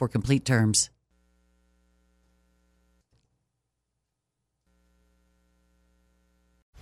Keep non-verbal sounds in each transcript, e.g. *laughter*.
for complete terms.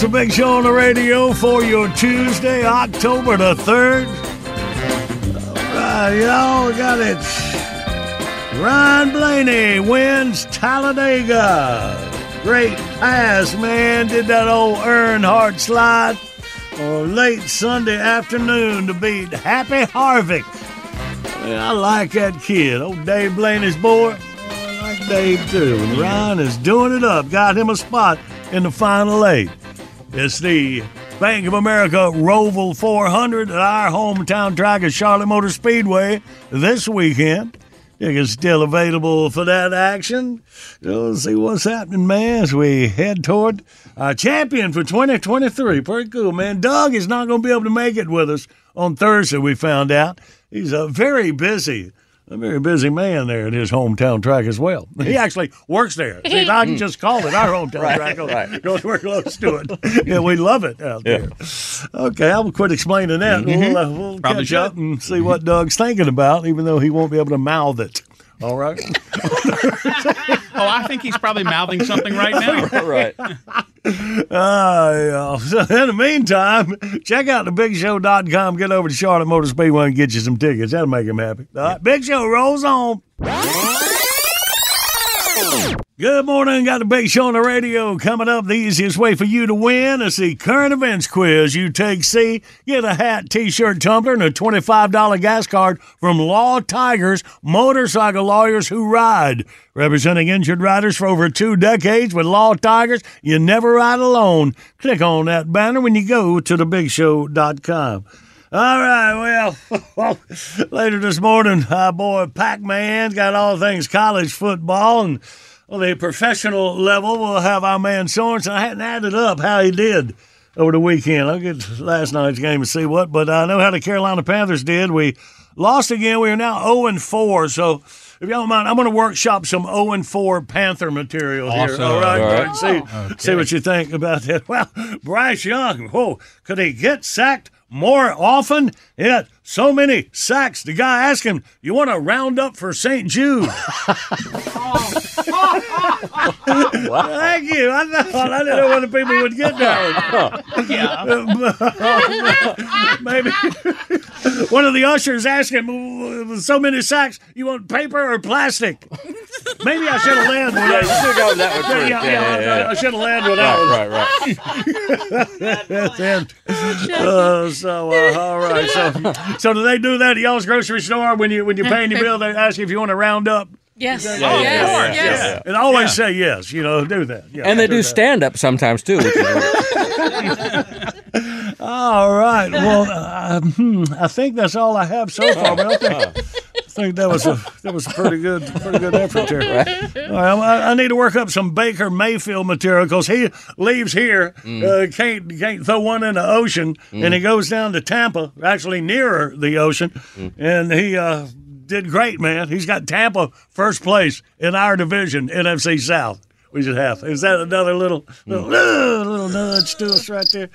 It's a big show on the radio for your Tuesday, October the 3rd. All right, y'all got it. Ryan Blaney wins Talladega. Great pass, man. Did that old Earnhardt slide on late Sunday afternoon to beat Happy Harvick. Man, I like that kid. Old Dave Blaney's boy. I like Dave too. And Ryan is doing it up. Got him a spot in the final eight. It's the Bank of America Roval 400 at our hometown track at Charlotte Motor Speedway this weekend. Tickets still available for that action. Let's see what's happening, man, as we head toward our champion for 2023. Pretty cool, man. Doug is not going to be able to make it with us on Thursday, we found out. He's a very busy a very busy man there at his hometown track as well. *laughs* He actually works there. *laughs* See, I can just call it our hometown Right, track. right. *laughs* Because we're close to it. yeah, we love it out there. Okay, I will quit explaining that. We'll, uh, we'll catch up and see what Doug's thinking about, even though he won't be able to mouth it. All right. *laughs* Oh, I think he's probably mouthing something right now. *laughs* right. Ah. So in the meantime, check out thebigshow.com. Get over to Charlotte Motor Speedway and get you some tickets. That'll make him happy. All right, Big Show rolls on. Good morning. Got the big show on the radio coming up. The easiest way for you to win is the current events quiz. You take C, get a hat, t-shirt, tumbler, and a $25 gas card from Law Tigers, motorcycle lawyers who ride. Representing injured riders for over two decades with Law Tigers, you never ride alone. Click on that banner when you go to thebigshow.com. All right, *laughs* well, later this morning, our boy Pac Man's got all things college football and on the professional level, we'll have our man Sorensen. I hadn't added up how he did over the weekend. I'll get last night's game and see what, but I know how the Carolina Panthers did. We lost again. We are now 0 and 4. So if y'all don't mind, I'm going to workshop some 0 and 4 Panther material here. All right, All right. See, see what you think about that. *laughs* Well, Bryce Young, whoa, could he get sacked more often? Yeah, so many sacks. The guy asked him, "You want to round up for St. Jude?" *laughs* Thank you. I thought I didn't know whether people would get that. Yeah. *laughs* Maybe *laughs* one of the ushers asked him, with so many sacks, you want paper or plastic? Maybe I should have landed with Yeah, you that. should go that one Yeah, yeah, Yeah, yeah, yeah. I should have landed with that one. Right, right, right. That's it. Uh, so uh, all right. So so do they do that at y'all's grocery store when you when you're paying your bill? They ask you if you want to round up, Yes. Yeah, yes. yeah, yeah, yes. yeah, yeah. and always say yes. You know, do that. Yeah, And they do that. stand up sometimes too. *laughs* All right. Well, uh, hmm, I think that's all I have so far. But I think, I think that was a that was a pretty good pretty good effort there. Right, I, I need to work up some Baker Mayfield material because he leaves here, uh, can't can't throw one in the ocean, and he goes down to Tampa, actually nearer the ocean, and he. Uh, did great, man. He's got Tampa first place in our division, NFC South. We should have. Is that another little little, uh, little nudge to us right there?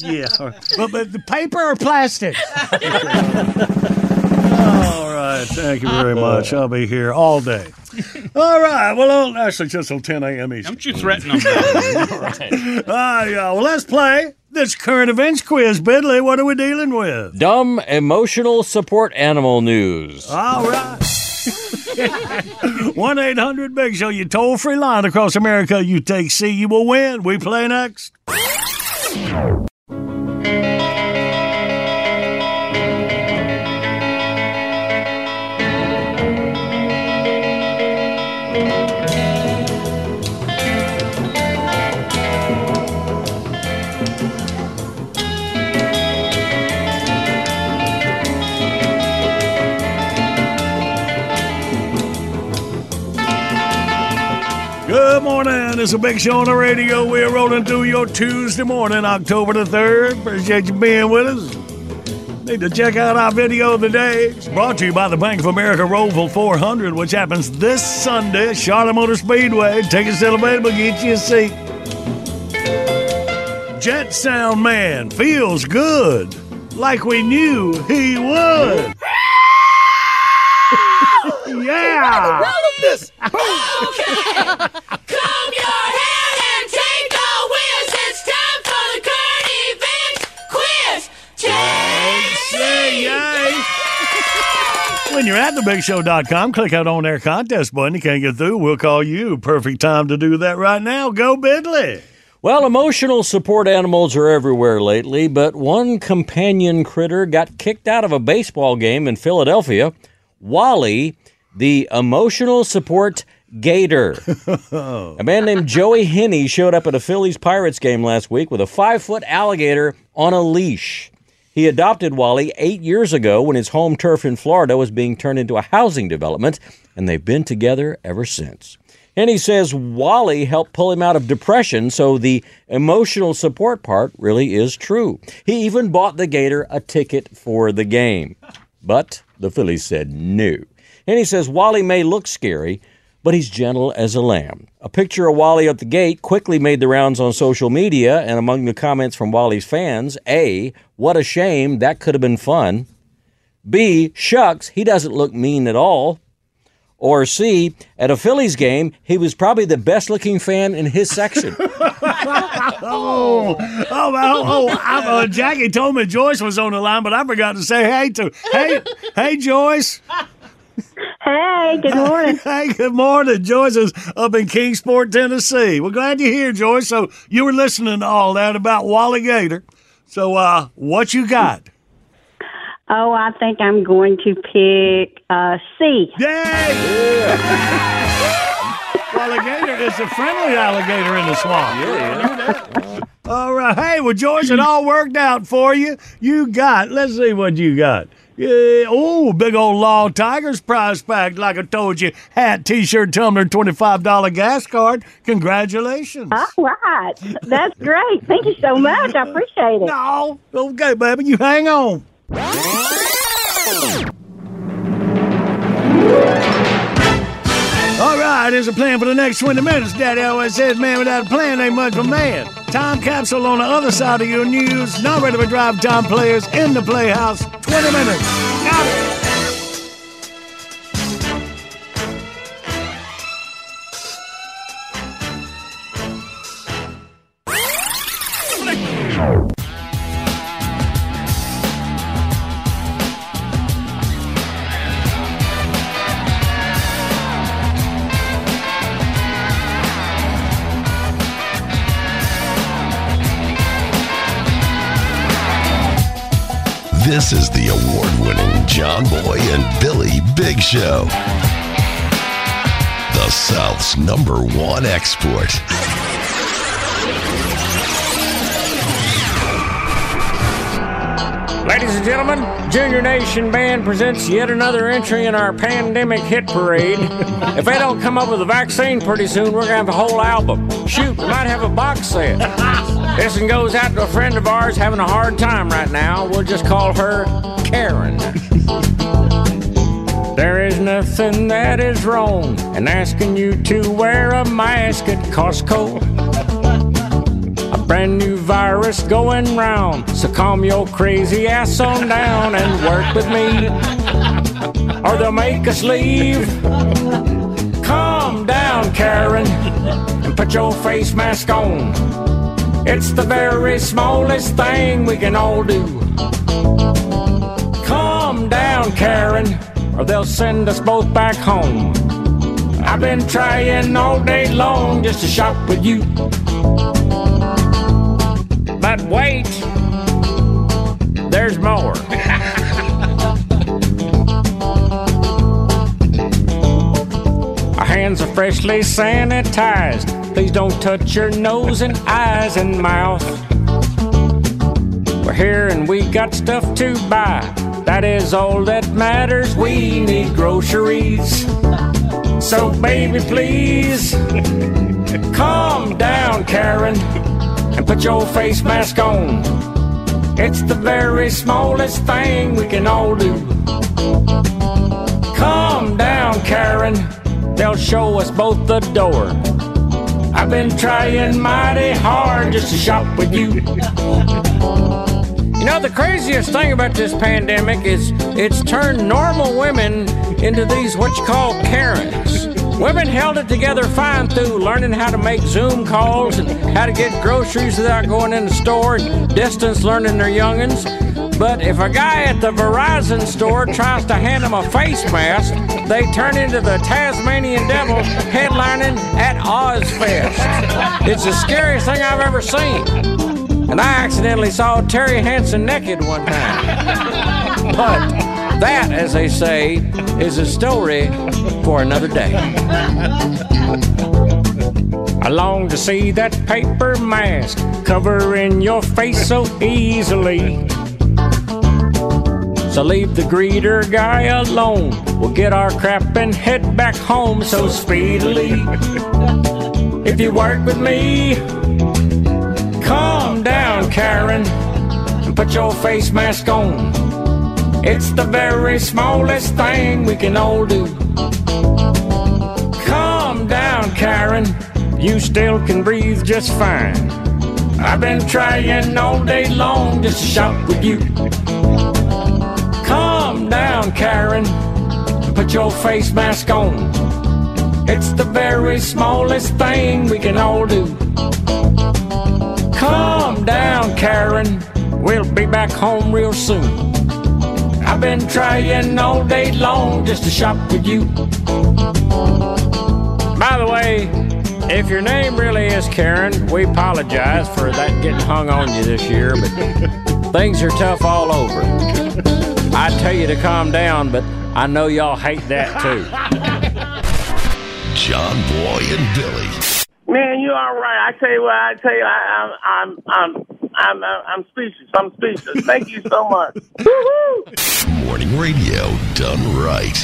Yeah. But, but the paper or plastic? *laughs* all right. Thank you very much. I'll be here all day. *laughs* All right. Well, oh, actually, just till 10 a.m. Eastern. Don't you threaten them. now. *laughs* Ah, yeah. Well, let's play this current events quiz. Bidley, what are we dealing with? dumb emotional support animal news. All right. 1 800 Big Show, you toll free line across America. You take C, you will win. We play next. It's a big show on the radio. We're rolling through your Tuesday morning, October the 3rd. Appreciate you being with us. Need to check out our video of the day. It's brought to you by the Bank of America Roval 400, which happens this Sunday at Charlotte Motor Speedway. Take Tickets still available. Get you a seat. Jet Sound Man feels good, like we knew he would. *laughs* yeah. Comb *laughs* you're at thebigshow.com, click out on their contest button. You can't get through, we'll call you. Perfect time to do that right now. Go Bidley. Well, emotional support animals are everywhere lately, but one companion critter got kicked out of a baseball game in Philadelphia. Wally, the emotional support gator. *laughs* a man named Joie Henney showed up at a Phillies Pirates game last week with a five foot alligator on a leash. He adopted Wally eight years ago when his home turf in Florida was being turned into a housing development, and they've been together ever since. And he says Wally helped pull him out of depression, so the emotional support part really is true. He even bought the Gator a ticket for the game. But the Phillies said no. And he says Wally may look scary, but he's gentle as a lamb. A picture of Wally at the gate quickly made the rounds on social media, and among the comments from Wally's fans, A, what a shame, that could have been fun. B, shucks, he doesn't look mean at all. Or C, at a Phillies game, he was probably the best looking fan in his section. *laughs* Oh, oh, well, oh, I, uh, Jackie told me Joyce was on the line, but I forgot to say hey to hey, hey Joyce. Hey, good morning. *laughs* Hey, good morning. Joyce is up in Kingsport, Tennessee. We're glad you're here, Joyce. So you were listening to all that about Wally Gator. So, uh, what you got? Oh, I think I'm going to pick uh, C. Yay! *laughs* Wally Gator is a friendly alligator in the swamp. Yeah. All right. Hey, well, Joyce, it all worked out for you. You got, let's see what you got. Yeah, oh, big old Law Tigers prize pack, like I told you. Hat, t shirt, tumbler, $25 gas card. Congratulations. All right. That's great. Thank you so much. I appreciate it. No. Okay, baby, you hang on. All right, here's a plan for the next 20 minutes. Daddy always says, man without a plan ain't much of a man. Time capsule on the other side of your news. Not ready for drive time players in the playhouse. 20 minutes. Got it. This is the award winning John Boy and Billy Big Show. The South's number one export. Ladies and gentlemen, Junior Nation Band presents yet another entry in our pandemic hit parade. if they don't come up with a vaccine pretty soon, we're going to have a whole album. Shoot, we might have a box set. This one goes out to a friend of ours having a hard time right now. We'll just call her Karen. There is nothing that is wrong in asking you to wear a mask at Costco. A brand new virus going round, so calm your crazy ass on down and work with me, or they'll make us leave. Calm down, Karen, and put your face mask on. It's the very smallest thing we can all do. Calm down, Karen, or they'll send us both back home. I've been trying all day long just to shop with you. But wait, there's more. *laughs* Our hands are freshly sanitized. Please don't touch your nose and eyes and mouth. We're here and we got stuff to buy. That is all that matters. We need groceries. So, baby, please calm down, Karen, and put your face mask on. It's the very smallest thing we can all do. Calm down, Karen. They'll show us both the door. I've been trying mighty hard just to shop with you. You know, the craziest thing about this pandemic is it's turned normal women into these what you call Karens. Women held it together fine through learning how to make Zoom calls and how to get groceries without going in the store and distance learning their youngins. But if a guy at the Verizon store tries to hand them a face mask, they turn into the Tasmanian Devil headlining at Ozzfest. It's the scariest thing I've ever seen. And I accidentally saw Terry Hansen naked one time. But that, as they say, is a story for another day. I long to see that paper mask covering your face so easily. So leave the greeter guy alone. We'll get our crap and head back home so speedily. If you work with me, calm down, Karen, and put your face mask on. It's the very smallest thing we can all do. Calm down, Karen. You still can breathe just fine. I've been trying all day long just to shop with you. Down, Karen. Put your face mask on. It's the very smallest thing we can all do. Calm down, Karen. We'll be back home real soon. I've been trying all day long just to shop with you. By the way, if your name really is Karen, we apologize for that getting hung on you this year, but *laughs* things are tough all over. I tell you to calm down, but I know y'all hate that too. John Boy and Billy. Man, you all right. I tell you what, I tell you, I, I'm, I'm, I'm, I'm, I'm, I'm speechless. I'm speechless. Thank you so much. Woo-hoo! *laughs* Morning radio done right.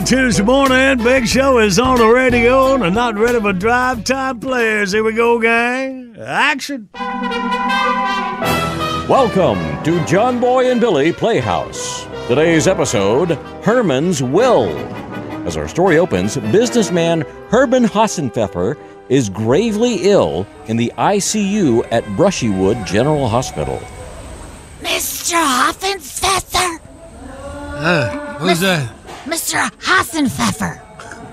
Good Tuesday morning. Big Show is on the radio and not ready for drive time players. Here we go, gang. Action. Welcome to John Boy and Billy Playhouse. Today's episode Herman's Will. As our story opens, businessman Herman Hassenpfeffer is gravely ill in the ICU at Brushywood General Hospital. Mr. Hoffenpfeffer? Uh, who's that? Mr. Hassenpfeffer.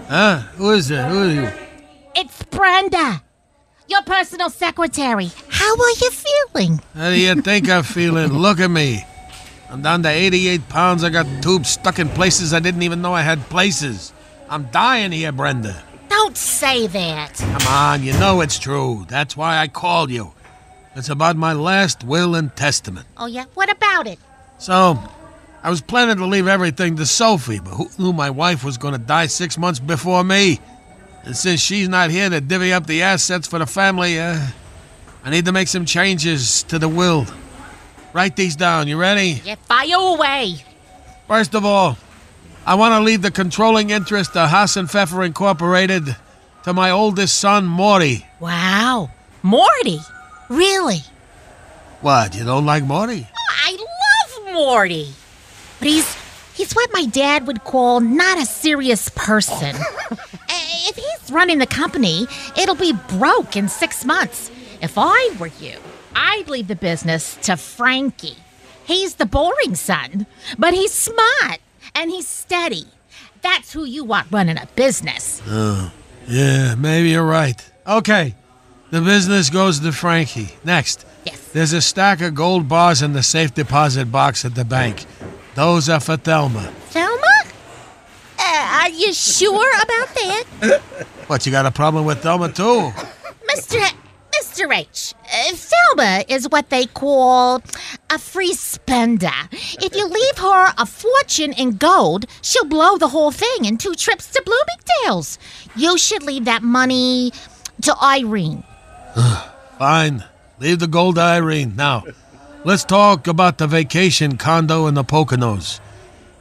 Huh? Who is that? Who are you? It's Brenda, your personal secretary. How are you feeling? How do you think I'm feeling? *laughs* Look at me. I'm down to 88 pounds. I got tubes stuck in places I didn't even know I had places. I'm dying here, Brenda. Don't say that. Come on, you know it's true. That's why I called you. It's about my last will and testament. Oh, yeah? What about it? So, I was planning to leave everything to Sophie, but who knew my wife was going to die six months before me? And since she's not here to divvy up the assets for the family, uh, I need to make some changes to the will. Write these down. You ready? Yeah, fire away. First of all, I want to leave the controlling interest of Hassenpfeffer Incorporated to my oldest son, Morty. Wow. Morty? Really? What, you don't like Morty? Oh, I love Morty. But he's he's what my dad would call not a serious person. *laughs* If he's running the company, it'll be broke in six months. If I were you, I'd leave the business to Frankie. He's the boring son, but he's smart and he's steady. That's who you want running a business. Oh, yeah, maybe you're right. Okay, the business goes to Frankie. Next. Yes. There's a stack of gold bars in the safe deposit box at the bank. Those are for Thelma. Thelma? Uh, are you sure about that? What, you got a problem with Thelma too? Mr. Mr. H, uh, Thelma is what they call a free spender. If you leave her a fortune in gold, she'll blow the whole thing in two trips to Bloomingdale's. You should leave that money to Irene. *sighs* Fine. Leave the gold to Irene. Now, let's talk about the vacation condo in the Poconos.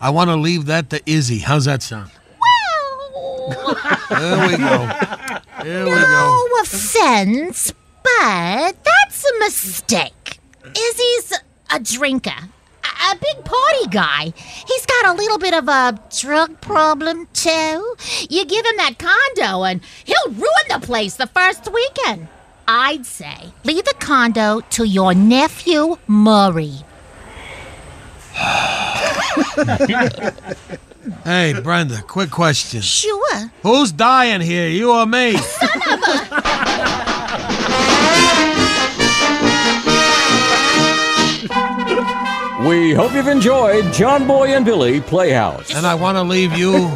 I want to leave that to Izzy. How's that sound? There we go. Here we go. No offense, but that's a mistake. Izzy's a drinker, a a big party guy. He's got a little bit of a drug problem, too. You give him that condo and he'll ruin the place the first weekend. I'd say leave the condo to your nephew, Murray. *laughs* Hey, Brenda, quick question. Sure. Who's dying here, you or me? *laughs* We hope you've enjoyed John Boy and Billy Playhouse. And I want to leave you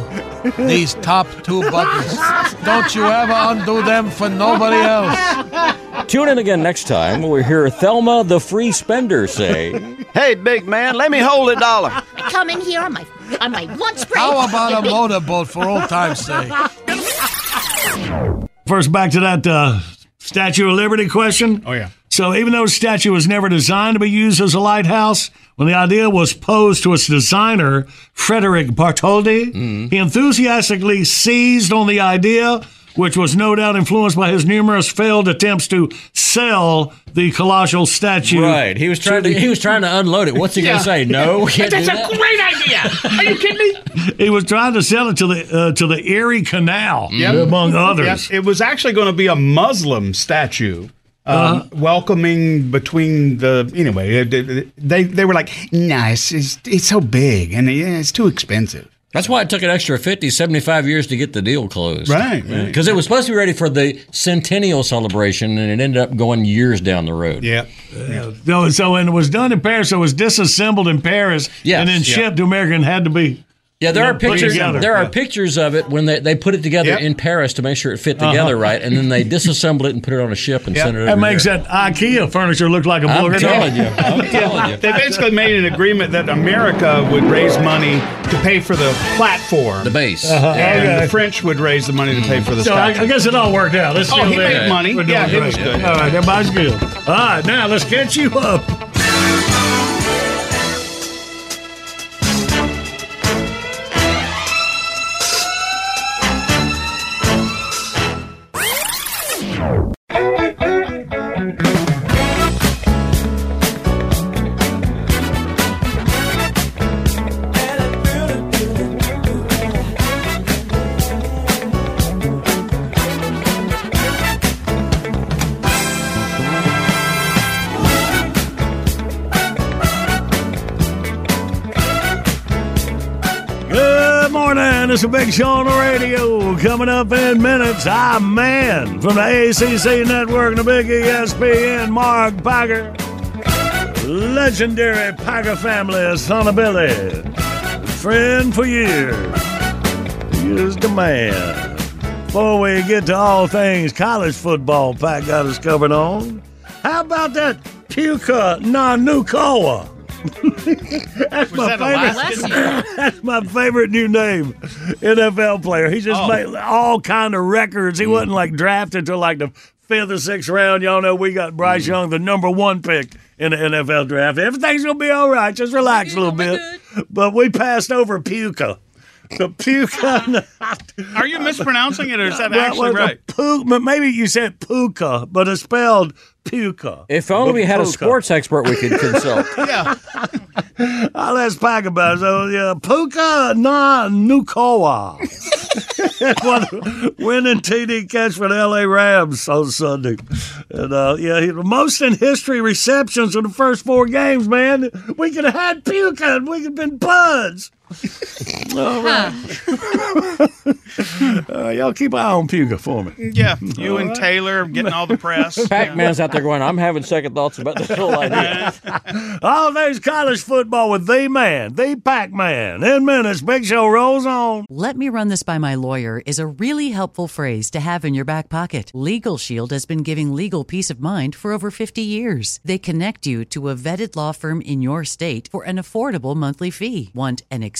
these top two buttons. Don't you ever undo them for nobody else. Tune in again next time when we hear Thelma the Free Spender say, Hey, big man, let me hold a dollar. I come in here on my on my lunch break. How about a motorboat for old time's sake? *laughs* First, back to that uh, Statue of Liberty question. Oh, yeah. So, even though the statue was never designed to be used as a lighthouse, when the idea was posed to its designer, Frederick Bartholdi, mm-hmm. he enthusiastically seized on the idea, which was no doubt influenced by his numerous failed attempts to sell the colossal statue. Right. He was trying to he was trying to unload it. What's he Yeah. gonna say? No, *laughs* That's do a that. great idea. Are you kidding me? He was trying to sell it to the uh, to the Erie Canal, among others. Yep. It was actually going to be a Muslim statue. Um, Uh-huh. welcoming between the anyway it- it- they they were like nah it's, it's, it's so big and yeah, it's too expensive That's why it took an extra 50, 75 years to get the deal closed. Right, right. Because it was supposed to be ready for the centennial celebration, and it ended up going years down the road. Yeah. Uh, so, so when it was done in Paris, so it was disassembled in Paris Yes. and then Yeah. shipped to America and had to be. Yeah, there you are know, put pictures. There are Yeah. pictures of it when they, they put it together Yep. in Paris to make sure it fit together Uh-huh. right, and then they disassemble it and put it on a ship and send it over That makes there. that IKEA furniture look like a I'm telling you. *laughs* I'm telling you. they basically made an agreement that America would raise money to pay for the platform the base Uh-huh. and Okay. the French would raise the money to pay for the So I, I guess it all worked out. It's Oh, still he there. made money. Yeah, it was good. All right, everybody's good. All right, now let's catch you up. It's a big show on the radio. Coming up in minutes, our man from the ACC network and the big ESPN, Mark Packer. Legendary Packer family, son of Billy. Friend for years. He is the man. Before we get to all things college football, Pat got us covered on. How about that Puka Nanukoa? *laughs* That's my favorite. *laughs* That's my favorite new name, NFL player. He just Oh. made all kind of records. He mm. wasn't like drafted till like the fifth or sixth round. Y'all know we got Bryce mm. Young, the number one pick in the NFL draft. Everything's gonna be all right. Just relax a little bit. But we passed over Puka. The Puka. *laughs* Are you mispronouncing it, or is that Well, actually well, right? the Pu- but maybe you said Puka, but it's spelled Puka. If only we had a sports expert we could consult. *laughs* yeah. I'll ask Pack about it. So, yeah, Puka na Nukoa. *laughs* One winning TD catch for the LA Rams on Sunday. And, uh, yeah, he, most in history receptions in the first four games, man. We could have had Puka and we could have been buds. All right. uh, y'all keep an eye on Puka for me. Yeah, you and Taylor getting all the press. *laughs* Pac Man's out there going, I'm having second thoughts about this whole idea. *laughs* All things college football with the man, the Pac Man. In minutes, Big Show rolls on. Let me run this by my lawyer is a really helpful phrase to have in your back pocket. Legal Shield has been giving legal peace of mind for over 50 years. They connect you to a vetted law firm in your state for an affordable monthly fee. Want an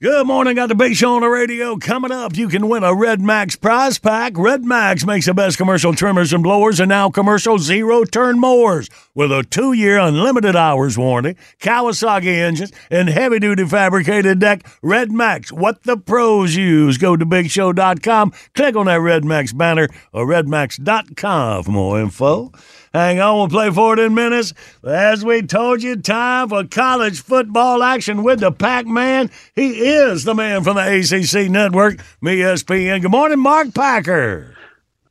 Good morning. Got the big show on the radio. Coming up, you can win a Red Max prize pack. Red Max makes the best commercial trimmers and blowers and now commercial zero turn mowers with a two year unlimited hours warranty, Kawasaki engines, and heavy duty fabricated deck. Red Max, what the pros use. Go to bigshow.com, click on that Red Max banner or redmax.com for more info. Hang on, we'll play for it in minutes. As we told you, time for college football action with the Pac Man. He is the man from the ACC network, ESPN. Good morning, Mark Packer.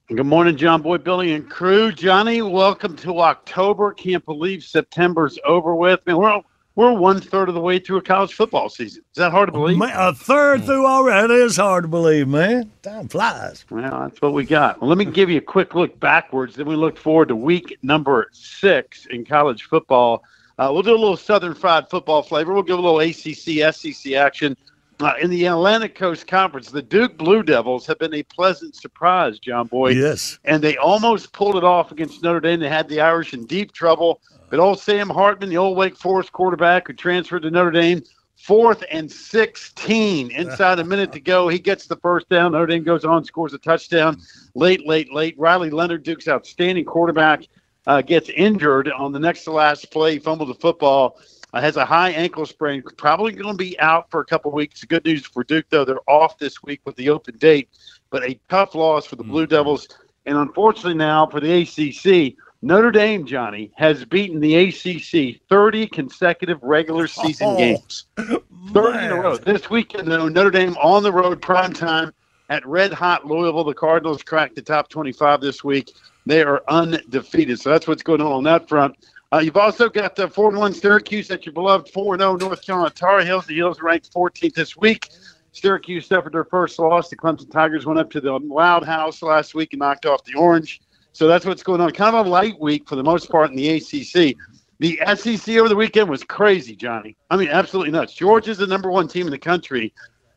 Good morning, John Boy, Billy, and crew. Johnny, welcome to October. Can't believe September's over with. Man, we're we're one third of the way through a college football season. Is that hard to believe? Man, a third through already. Is hard to believe, man. Time flies. Well, that's what we got. Well, let me give you a quick look backwards. Then we look forward to week number six in college football. Uh, we'll do a little Southern Fried football flavor. We'll give a little ACC, SEC action. Uh, in the Atlantic Coast Conference, the Duke Blue Devils have been a pleasant surprise, John Boy. Yes. And they almost pulled it off against Notre Dame. They had the Irish in deep trouble. But old Sam Hartman, the old Wake Forest quarterback who transferred to Notre Dame, fourth and 16 *laughs* inside a minute to go. He gets the first down. Notre Dame goes on, scores a touchdown late, late, late. Riley Leonard, Duke's outstanding quarterback, uh, gets injured on the next to last play. He fumbled the football. Uh, has a high ankle sprain. Probably going to be out for a couple weeks. Good news for Duke, though. They're off this week with the open date, but a tough loss for the Blue Devils. And unfortunately, now for the ACC, Notre Dame, Johnny, has beaten the ACC 30 consecutive regular *laughs* season Oh, games. 30 in a row. This weekend, though, Notre Dame on the road, prime time at red hot Louisville. The Cardinals cracked the top 25 this week. They are undefeated. So that's what's going on on that front. Uh, you've also got the 4 1 Syracuse at your beloved 4 0 North Carolina Tar Heels. The Heels ranked 14th this week. Syracuse suffered their first loss. The Clemson Tigers went up to the Loud House last week and knocked off the Orange. So that's what's going on. Kind of a light week for the most part in the ACC. The SEC over the weekend was crazy, Johnny. I mean, absolutely nuts. Georgia's the number one team in the country,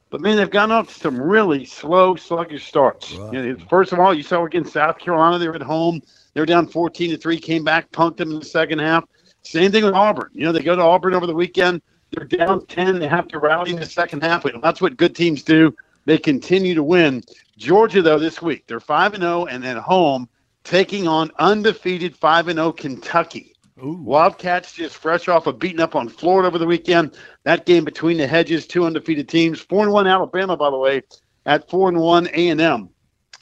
but man, they've gotten off some really slow, sluggish starts. You know, first of all, you saw against South Carolina, they were at home. They were down 14 to 3, came back, punked them in the second half. Same thing with Auburn. You know, they go to Auburn over the weekend. They're down 10. They have to rally in the second half. But that's what good teams do. They continue to win. Georgia, though, this week, they're 5 and 0 and at home taking on undefeated 5 and 0 Kentucky. Wildcats just fresh off of beating up on Florida over the weekend. That game between the hedges, two undefeated teams. 4 and 1 Alabama, by the way, at 4 and 1 A&M.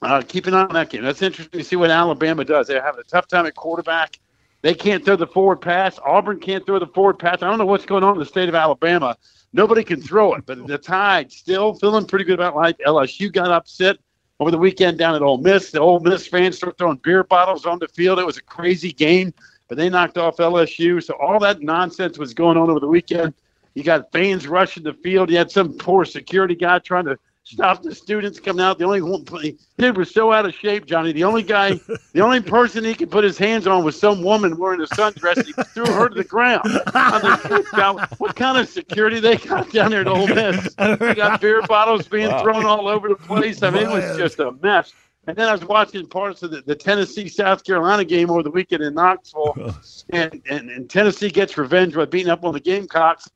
Uh, keep an eye on that game. That's interesting to see what Alabama does. They're having a tough time at quarterback. They can't throw the forward pass. Auburn can't throw the forward pass. I don't know what's going on in the state of Alabama. Nobody can throw it, but the Tide still feeling pretty good about life. LSU got upset over the weekend down at Ole Miss. The Ole Miss fans started throwing beer bottles on the field. It was a crazy game, but they knocked off LSU. So all that nonsense was going on over the weekend. You got fans rushing the field. You had some poor security guy trying to stop the students coming out. The only one dude was so out of shape, Johnny. The only guy, *laughs* the only person he could put his hands on was some woman wearing a sundress. He threw her to the ground. I what kind of security they got down there at Ole Miss? We got beer bottles being Wow. thrown all over the place. I mean, it was just a mess. And then I was watching parts of the, the Tennessee South Carolina game over the weekend in Knoxville, and, and, and Tennessee gets revenge by beating up on the Gamecocks.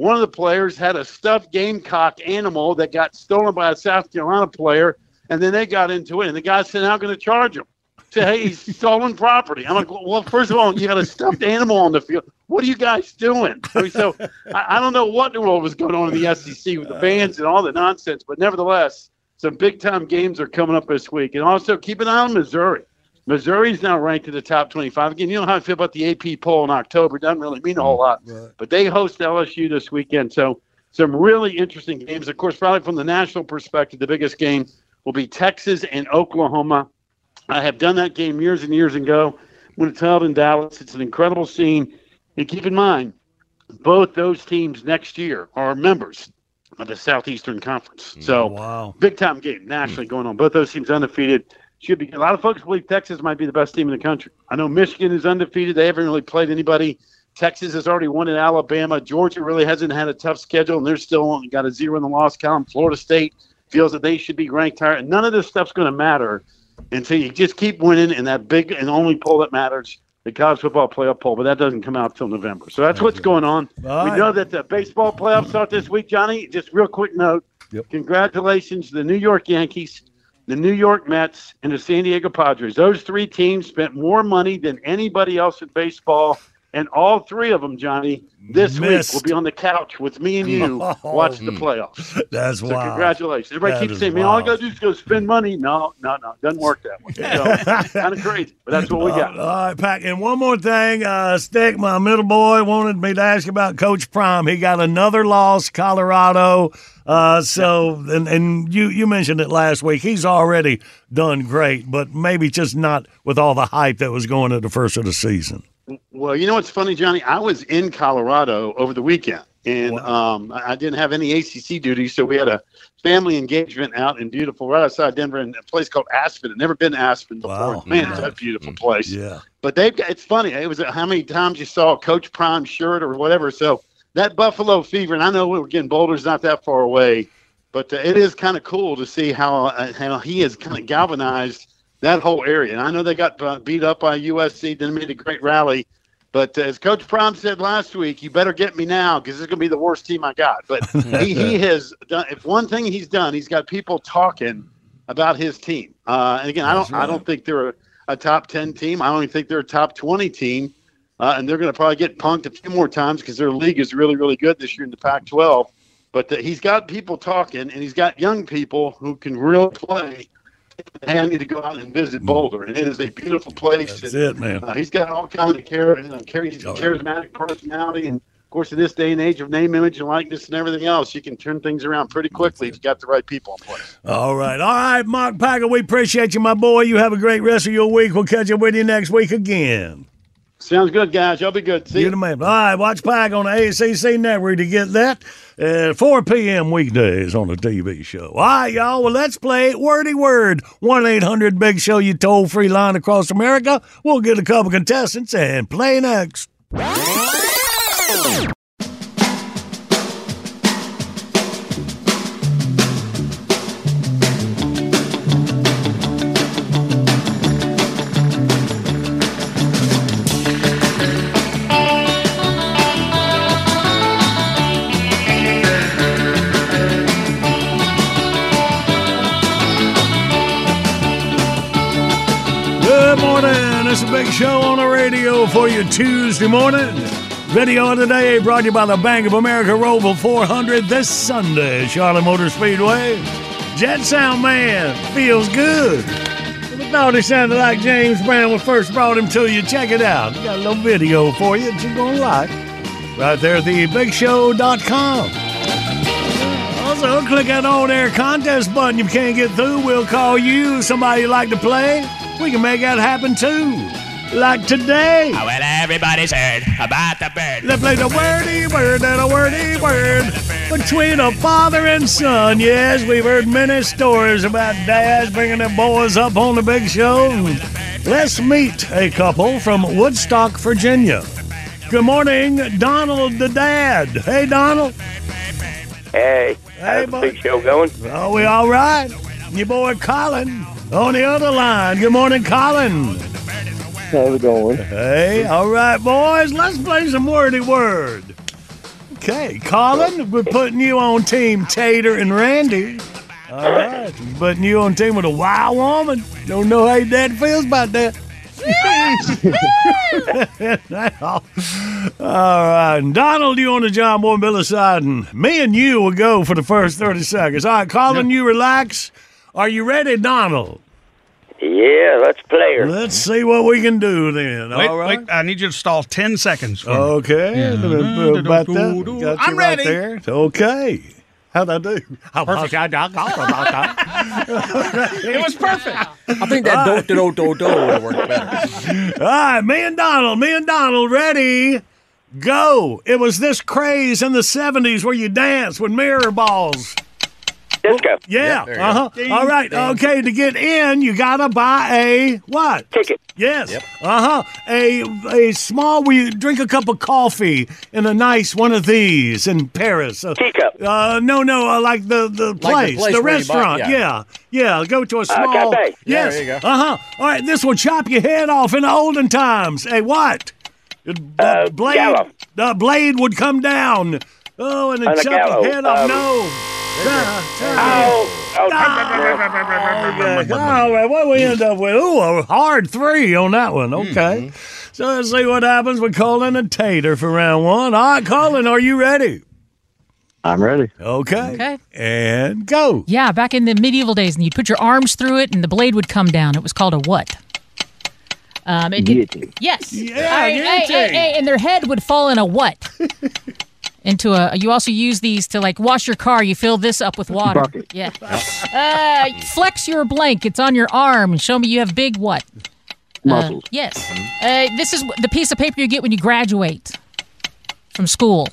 One of the players had a stuffed gamecock animal that got stolen by a South Carolina player, and then they got into it, and the guy said, "Now I'm going to charge him." Say, hey, he's *laughs* stolen property. I'm like, well, first of all, you got a stuffed animal on the field. What are you guys doing? I mean, so *laughs* I, I don't know what in the world was going on in the SEC with the uh, bans and all the nonsense, but nevertheless, some big time games are coming up this week. And also keep an eye on Missouri. Missouri's now ranked in the top 25. Again, you know how I feel about the AP poll in October. It doesn't really mean a whole lot. But they host LSU this weekend. So some really interesting games. Of course, probably from the national perspective, the biggest game will be Texas and Oklahoma. I have done that game years and years ago when it's held in Dallas. It's an incredible scene. And keep in mind, both those teams next year are members of the Southeastern Conference. So wow. big time game nationally hmm. going on. Both those teams undefeated. Should be a lot of folks believe Texas might be the best team in the country. I know Michigan is undefeated. They haven't really played anybody. Texas has already won in Alabama. Georgia really hasn't had a tough schedule, and they're still only got a zero in the loss column. Florida State feels that they should be ranked higher. And none of this stuff's going to matter until you just keep winning in that big and only poll that matters, the college football playoff poll. But that doesn't come out till November. So that's what's going on. All we know that the baseball playoffs start this week, Johnny. Just real quick note. Congratulations to the New York Yankees, the New York Mets, and the San Diego Padres. Those three teams spent more money than anybody else in baseball. And all three of them, Johnny, this Missed. week will be on the couch with me and you *laughs* watching the playoffs. That's So wild. congratulations. Everybody That keeps saying, man, all I got to do is go spend money. No, no, no. Doesn't work that way. So, *laughs* kind of crazy, but that's what we got. All right, Pack. And one more thing, uh, Stick, my middle boy, wanted me to ask about Coach Prime. He got another loss, Colorado. Uh, so, and, and you, you mentioned it last week. He's already done great, but maybe just not with all the hype that was going at the first of the season. Well, you know what's funny, Johnny? I was in Colorado over the weekend, and um, I didn't have any ACC duty, so we had a family engagement out in beautiful, right outside Denver, in a place called Aspen. I'd never been to Aspen before. Wow. Man, it's a beautiful place. Yeah. But they've got, it's funny. It was how many times you saw a Coach Prime shirt or whatever. So that Buffalo fever, and I know we're getting Boulder's not that far away, but uh, it is kind of cool to see how uh, how he has kind of galvanized that whole area. And I know they got uh, beat up by USC, then made a great rally. But uh, as Coach Prime said last week, you better get me now because this is going to be the worst team I got. But *laughs* he, he has done. If one thing he's done, he's got people talking about his team. Uh, and again, I don't. I don't think they're a, a top ten team. I don't even think they're a top twenty team. Uh, and they're going to probably get punked a few more times because their league is really, really good this year in the Pac-12. But uh, he's got people talking, and he's got young people who can really play. And I need to go out and visit Boulder, and it is a beautiful place. That's And, it, man. Uh, he's got all kinds of char- uh, char- charismatic personality, and of course, in this day and age of name, image, and likeness, and everything else, you can turn things around pretty quickly if you got the right people in place. All right. All right, Mark Packer, we appreciate you, my boy. You have a great rest of your week. We'll catch up with you next week again. Sounds good, guys. Y'all be good. See you. you. the man. All right, watch Pack on the ACC network to get that. at 4 p.m. weekdays on the TV show. All right, y'all. Well, let's play Wordy Word. 1 800 Big Show, you toll free line across America. We'll get a couple contestants and play next. Show on the radio for you Tuesday morning. Video of the day brought to you by the Bank of America Roval 400 this Sunday, Charlotte Motor Speedway. Jet Sound Man feels good. I thought he sounded like James Brown when first brought him to you. Check it out. We got a little video for you that you're going to like. Right there at thebigshow.com. Also, click that on air contest button. If you can't get through, we'll call you. Somebody you like to play. We can make that happen too. Like today. Ah, well, everybody's heard about the bird. Let's play the wordy word and a wordy word between a father and son. Yes, we've heard many stories about dads bringing their boys up on the big show. Let's meet a couple from Woodstock, Virginia. Good morning, Donald the dad. Hey, Donald. Hey, how's the big show going? Are we all right? Your boy Colin on the other line. Good morning, Colin. How's it going? Hey, all right, boys. Let's play some wordy word. Okay, Colin, we're putting you on team Tater and Randy. All right, putting you on team with a wild woman. Don't know how your dad feels about that. *laughs* all right, and Donald, you on the John Boy and Billy side, and me and you will go for the first 30 seconds. All right, Colin, you relax. Are you ready, Donald? Yeah, let's play her. Let's see what we can do then. Wait, all right. wait, I need you to stall 10 seconds. For me. Okay. About that. Got I'm you right ready. there. Okay. How'd I do? Perfect. *laughs* It was perfect. I think that do do do do would have worked better. *laughs* All right, me and Donald, me and Donald, ready? Go. It was this craze in the 70s where you dance with mirror balls. Disco. Yeah. there you uh huh. go. All right. Okay. To get in, you gotta buy a what? Ticket. Yes. Uh huh. A a small. We drink a cup of coffee in a nice one of these in Paris. Uh, Teacup. Uh, no, no. Uh, like the the place, place the where you buy- restaurant. yeah. yeah. Yeah. Go to a Uh, small. cafe. Yeah, yes. there you go. Uh huh. All right. This will chop your head off in the olden times. Hey, what? The Uh, blade. gallows. The blade would come down. Oh, and then On a chop your head off. Um, no. Ah, Oh, oh, All right, what we end up with? Ooh, a hard three on that one. Okay. So let's see what happens with Colin a Tater for round one. All right, Colin, are you ready? I'm ready. Okay. Okay. And go. Yeah, back in the medieval days, and you'd put your arms through it, and the blade would come down. It was called a what? Um, it did, yes. Yeah, hey, hey, hey, and their head would fall in a what? Into a. You also use these to like wash your car. You fill this up with water. Bucket. Yeah. Uh, flex your blank. It's on your arm. Show me you have big what? Uh, yes. Uh, this is the piece of paper you get when you graduate from school.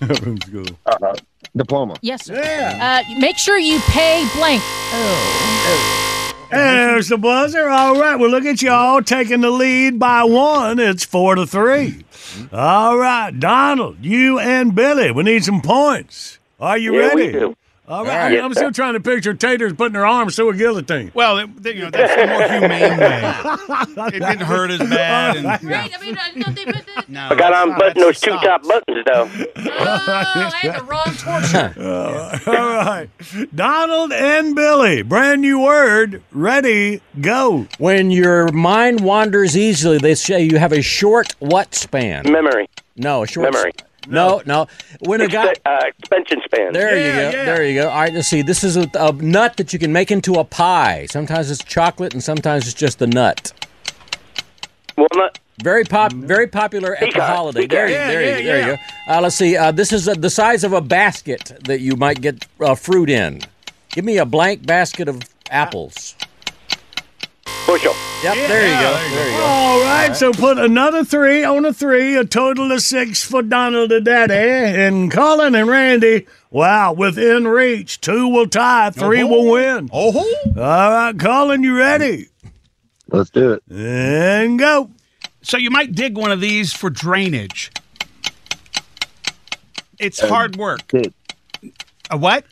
*laughs* From school. Uh, diploma. Yes, sir. Uh, make sure you pay blank. There's the buzzer. All right, well, look at y'all taking the lead by one. It's four to three. All right, Donald, you and Billy, we need some points. Are you Yeah, ready? we do. All All right, right. I'm still trying to picture taters putting their arms through a guillotine. Well, it, you know, that's the more humane way. *laughs* It didn't hurt as bad. And, Right? I mean, no, they, but the, *laughs* no, I got on button those two top buttons though. oh, I had the wrong torture. *laughs* All right, Donald and Billy, brand new word, ready, go. When your mind wanders easily, they say you have a short what span? Memory. No, a short Memory. No, no. When a guy. uh, expansion span. There you go. There you go. All right, let's see. This is a, a nut that you can make into a pie. Sometimes it's chocolate, and sometimes it's just the nut. Walnut. Very pop, very popular at the Pecan. holiday. There, you, Pecan. there, Yeah, you, there yeah, you go. Uh, let's see. Uh, this is uh, the size of a basket that you might get uh, fruit in. Give me a blank basket of apples. Bushel. Yep, there you go. There you go. All right, so put another three on a three, a total of six for Donald and Daddy. And Colin and Randy, wow, within reach. Two will tie, 3 will uh-huh. win. Oh, all right, Colin, you ready? Let's do it. And go. So you might dig one of these for drainage. It's A hard work. ditch. A what?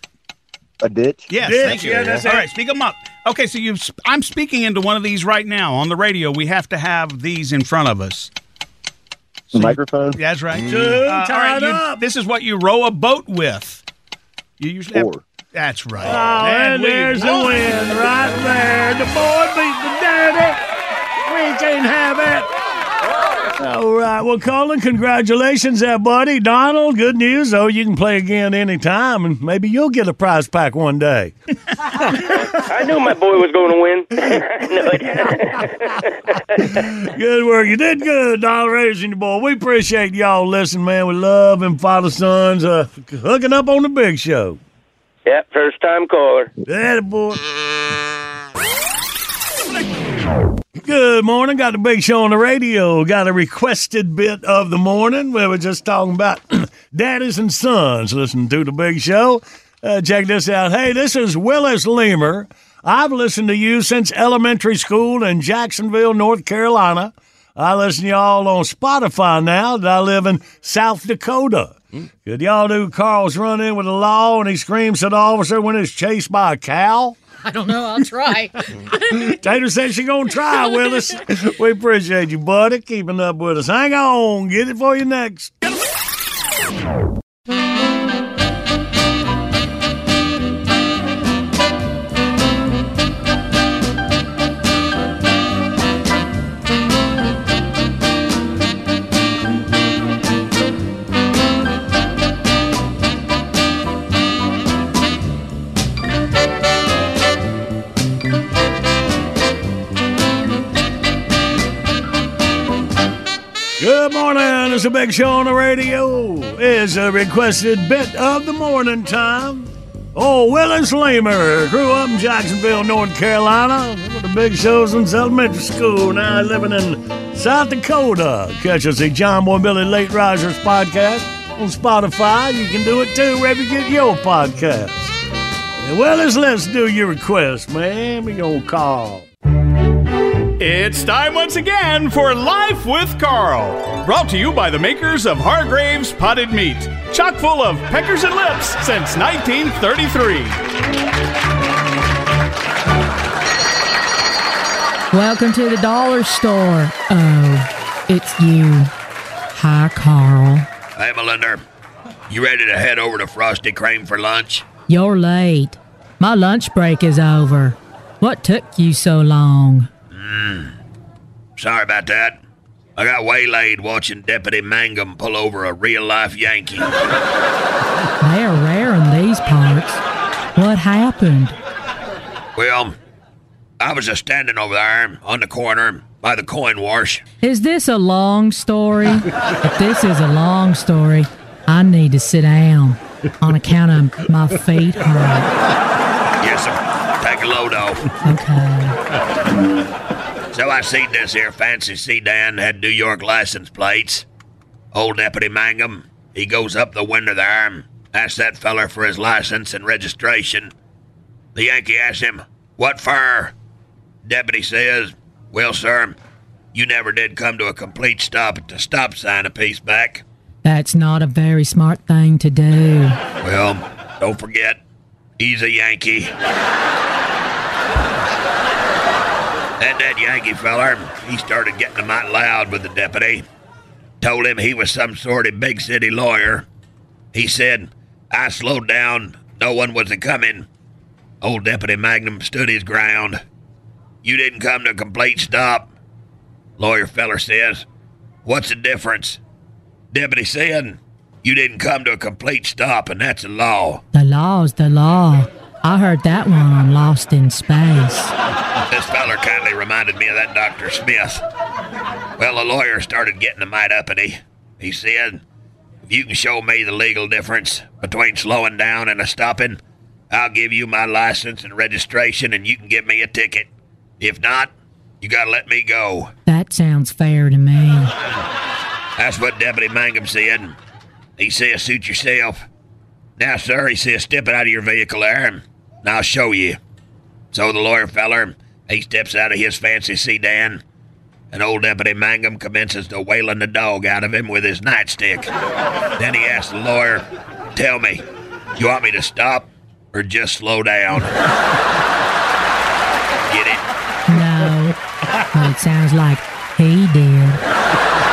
A ditch. Yes, Ditch, thank you. yeah, that's All it. right, speak them up. Okay, so you, I'm speaking into one of these right now on the radio. We have to have these in front of us. Microphone. That's right. Two, Uh, all right, tied you- up. This is what you row a boat with. You usually Four. have. That's right. Oh, and we there's the won. win right there. The boy beat the daddy. We can't have it. All right. Well, Colin, congratulations there, buddy. Donald, good news. Oh, you can play again anytime, and maybe you'll get a prize pack one day. *laughs* I knew my boy was going to win. *laughs* *laughs* Good work. You did good, Donald Raising your boy. We appreciate y'all listening, man. We love them father sons uh, hooking up on the big show. Yep, first time caller. Yeah, boy. Good morning. Got the big show on the radio. Got a requested bit of the morning. We were just talking about *clears throat* daddies and sons listening to the big show. Uh, check this out. Hey, this is Willis Leamer. I've listened to you since elementary school in Jacksonville, North Carolina. I listen to y'all on Spotify now that I live in South Dakota. Could y'all do Carl's run in with the law and he screams at the officer when he's chased by a cow? I don't know. I'll try. *laughs* Tater said she gonna try, Willis. *laughs* we appreciate you, buddy, keeping up with us. Hang on, get it for you next. It's a big show on the radio. It's a requested bit of the morning time. Oh, Willis Lamer grew up in Jacksonville, North Carolina. The big shows since elementary school. Now living in South Dakota. Catch us at John Boy Billy Late Risers podcast on Spotify. You can do it too wherever you get your podcast. Willis, let's do your request, man. We gonna call. It's time once again for Life with Carl. Brought to you by the makers of Hargrave's Potted Meat. Chock full of peckers and lips since 1933. Welcome to the dollar store. Oh, it's you. Hi, Carl. Hey, Melinda. You ready to head over to Frosty Cream for lunch? You're late. My lunch break is over. What took you so long? Hmm. Sorry about that. I got waylaid watching Deputy Mangum pull over a real life Yankee. They're rare in these parts. What happened? Well, I was just standing over there on the corner by the coin wash. Is this a long story? if this is a long story, I need to sit down on account of my feet hurt. Yes, sir. Take a load off. Okay. So I seen this here fancy sedan had New York license plates. Old Deputy Mangum, he goes up the window there and asks that feller for his license and registration. The Yankee asks him, What for? Deputy says, Well, sir, you never did come to a complete stop at the stop sign a piece back. That's not a very smart thing to do. Well, don't forget, he's a Yankee. And that Yankee feller, he started getting a mite loud with the deputy. Told him he was some sort of big city lawyer. He said, I slowed down, no one was a coming. Old Deputy Mangum stood his ground. You didn't come to a complete stop. Lawyer feller says, What's the difference? Deputy said, You didn't come to a complete stop, and that's a law. The law's the law. I heard that one on Lost in Space. This feller kindly reminded me of that Dr. Smith. Well, the lawyer started getting a mite uppity. He said, If you can show me the legal difference between slowing down and a stopping, I'll give you my license and registration and you can give me a ticket. If not, you gotta let me go. That sounds fair to me. That's what Deputy Mangum said. He says, suit yourself. Now, sir, he says, step out of your vehicle there, and I'll show you. So the lawyer feller, he steps out of his fancy sedan, and old Deputy Mangum commences to whaling the dog out of him with his nightstick. *laughs* then he asks the lawyer, tell me, you want me to stop or just slow down? *laughs* Get it? No, but it sounds like he did. *laughs*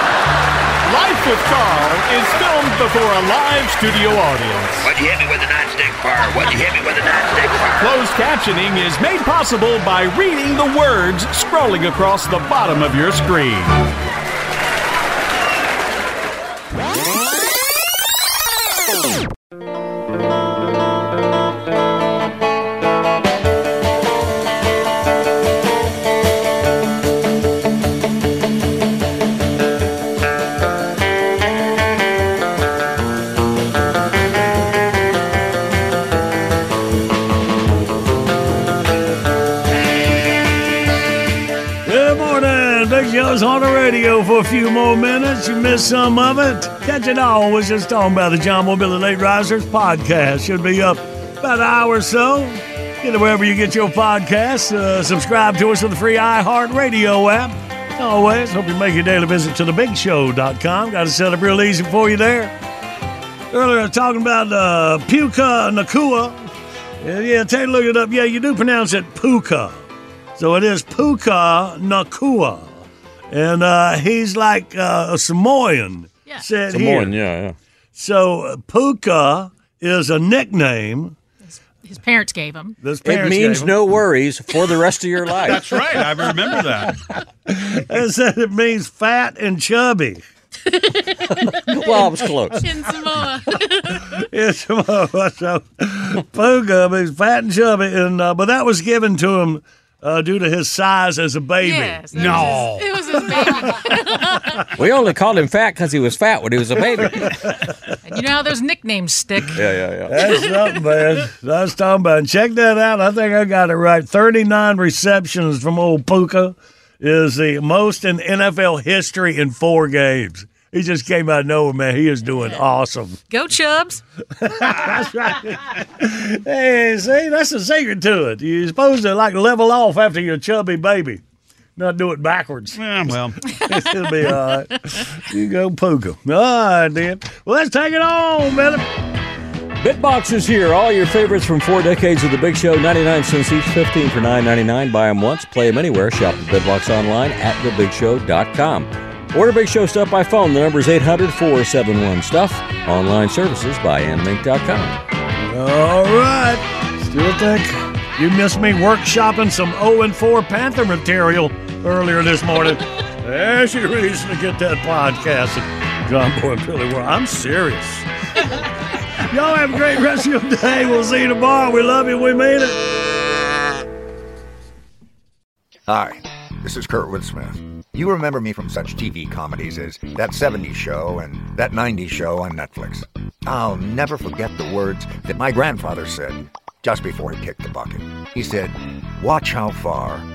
With Carl is filmed before a live studio audience. What'd you hit me with the nightstick for? What'd you hit me with the nightstick for? Closed captioning is made possible by reading the words scrolling across the bottom of your screen. For a few more minutes. You missed some of it. Catch it all. Was just talking about the John Boy Billy Late Risers podcast. Should be up about an hour or so. Get it wherever you get your podcasts. Uh, subscribe to us with the free iHeartRadio app. Always, hope you make your daily visit to thebigshow.com. Got it set up real easy for you there. Earlier, talking about uh, Puka Nacua. Yeah, yeah, take a look it up. Yeah, you do pronounce it Puka. So it is Puka Nacua. And uh, he's like uh, a Samoan. Yeah. Said Samoan, here. yeah, yeah. So uh, Puka is a nickname. His parents gave him. This It means him. no worries for the rest of your life. That's right. I remember that. *laughs* It said it means fat and chubby. *laughs* well, I was close. In Samoa. *laughs* Yes, so Puka means fat and chubby, and uh, but that was given to him uh, due to his size as a baby. Yes, that no, It was his baby. *laughs* We only called him fat because he was fat when he was a baby. *laughs* you know how those nicknames stick. Yeah, yeah, yeah. That's something, man. That's talking about. And check that out. I think I got it right. 39 receptions from old Puka is the most in NFL history in four games. He just came out of nowhere, man. He is doing awesome. Go Chubs. That's right. Hey, see, that's the secret to it. You're supposed to like level off after your chubby baby, not do it backwards. Yeah, well, *laughs* It'll be all right. You go Puka. All right, then. Well, let's take it on, Billy. Bitbox is here. All your favorites from four decades of the Big Show. 99 cents each, 15 for 9.99. Buy them once, play them anywhere. Shop at Bitbox online at thebigshow.com. Order Big Show stuff by phone. The number is 800 471 Stuff. Online services by amlink.com. All right. Still think you missed me workshopping some 0 and 4 Panther material earlier this morning. There's your reason to get that podcast. John Boy and Billy World. I'm serious. Y'all have a great rest of your day. We'll see you tomorrow. We love you. We mean it. Hi, this is Kurtwood Smith. You remember me from such TV comedies as That 70s Show and That 90s Show on Netflix. I'll never forget the words that my grandfather said just before he kicked the bucket. He said, Watch how far